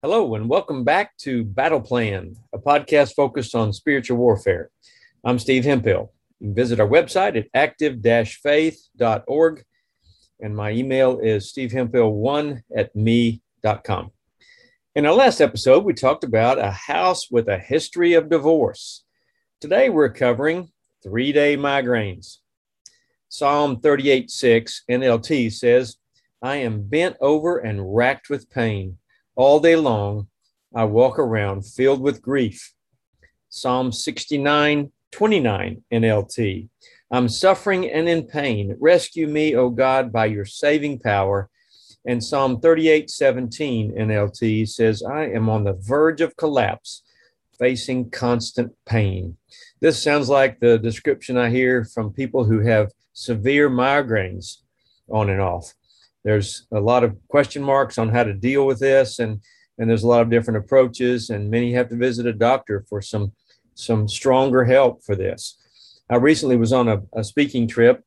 Hello, and welcome back to Battle Plan, a podcast focused on spiritual warfare. I'm Steve Hemphill. You can visit our website at active faith.org, and my email is stevehemphill1 at me.com. In our last episode, we talked about a house with a history of divorce. Today, we're covering three day migraines. Psalm 38 6 NLT says, I am bent over and racked with pain all day long, I walk around filled with grief. Psalm 69, 29 NLT. I'm suffering and in pain. Rescue me, O God, by your saving power. And Psalm 38, 17 NLT says, I am on the verge of collapse, facing constant pain. This sounds like the description I hear from people who have severe migraines on and off there's a lot of question marks on how to deal with this and and there's a lot of different approaches and many have to visit a doctor for some some stronger help for this. I recently was on a, a speaking trip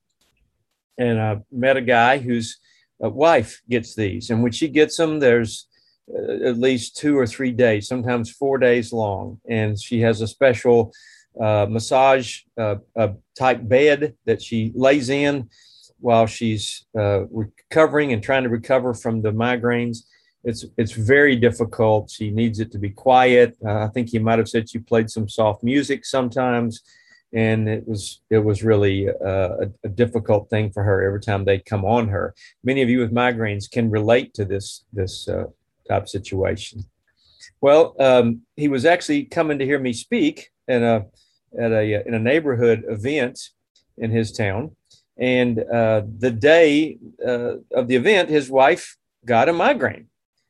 and i met a guy whose uh, wife gets these and when she gets them there's uh, at least two or three days sometimes four days long and she has a special uh, massage uh, type bed that she lays in while she's uh, recovering and trying to recover from the migraines. It's it's very difficult. She needs it to be quiet. Uh, I think you might have said she played some soft music sometimes, and it was it was really uh, a, a, difficult thing for her every time they come on her. Many of you with migraines can relate to this this uh, type situation. Well, um, he was actually coming to hear me speak in a at a in a neighborhood event in his town and uh, the day uh, of the event, his wife got a migraine.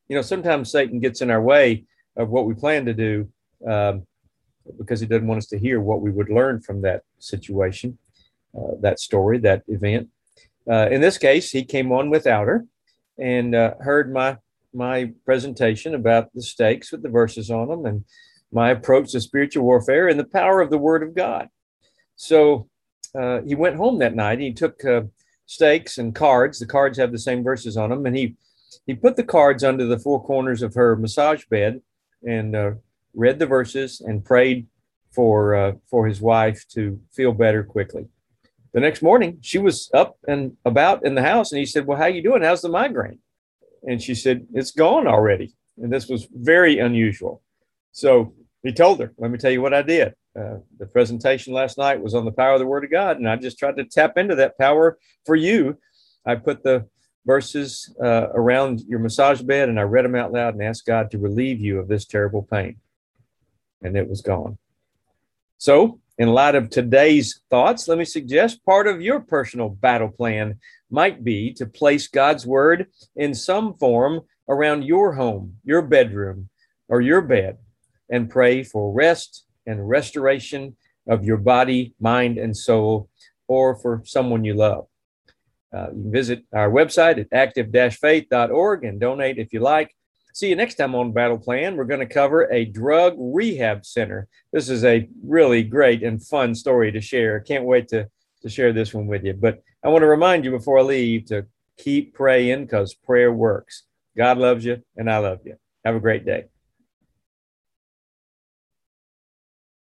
You know, sometimes Satan gets in our way of what we plan to do um, because he doesn't want us to hear what we would learn from that situation, uh, that story, that event. Uh, in this case, he came on without her and uh, heard my my presentation about the stakes with the verses on them and my approach to spiritual warfare and the power of the Word of God. So uh, he went home that night. He took uh, stakes and cards. The cards have the same verses on them, and he he put the cards under the four corners of her massage bed and uh, read the verses and prayed for uh, for his wife to feel better quickly. The next morning, she was up and about in the house, and he said, "Well, how you doing? How's the migraine?" And she said, "It's gone already." And this was very unusual. So he told her, "Let me tell you what I did." Uh, the presentation last night was on the power of the Word of God, and I just tried to tap into that power for you. I put the verses uh, around your massage bed and I read them out loud and asked God to relieve you of this terrible pain. And it was gone. So, in light of today's thoughts, let me suggest part of your personal battle plan might be to place God's Word in some form around your home, your bedroom, or your bed and pray for rest and restoration of your body, mind, and soul, or for someone you love. Uh, you can visit our website at active-faith.org and donate if you like. See you next time on Battle Plan. We're going to cover a drug rehab center. This is a really great and fun story to share. Can't wait to, to share this one with you. But I want to remind you before I leave to keep praying because prayer works. God loves you, and I love you. Have a great day.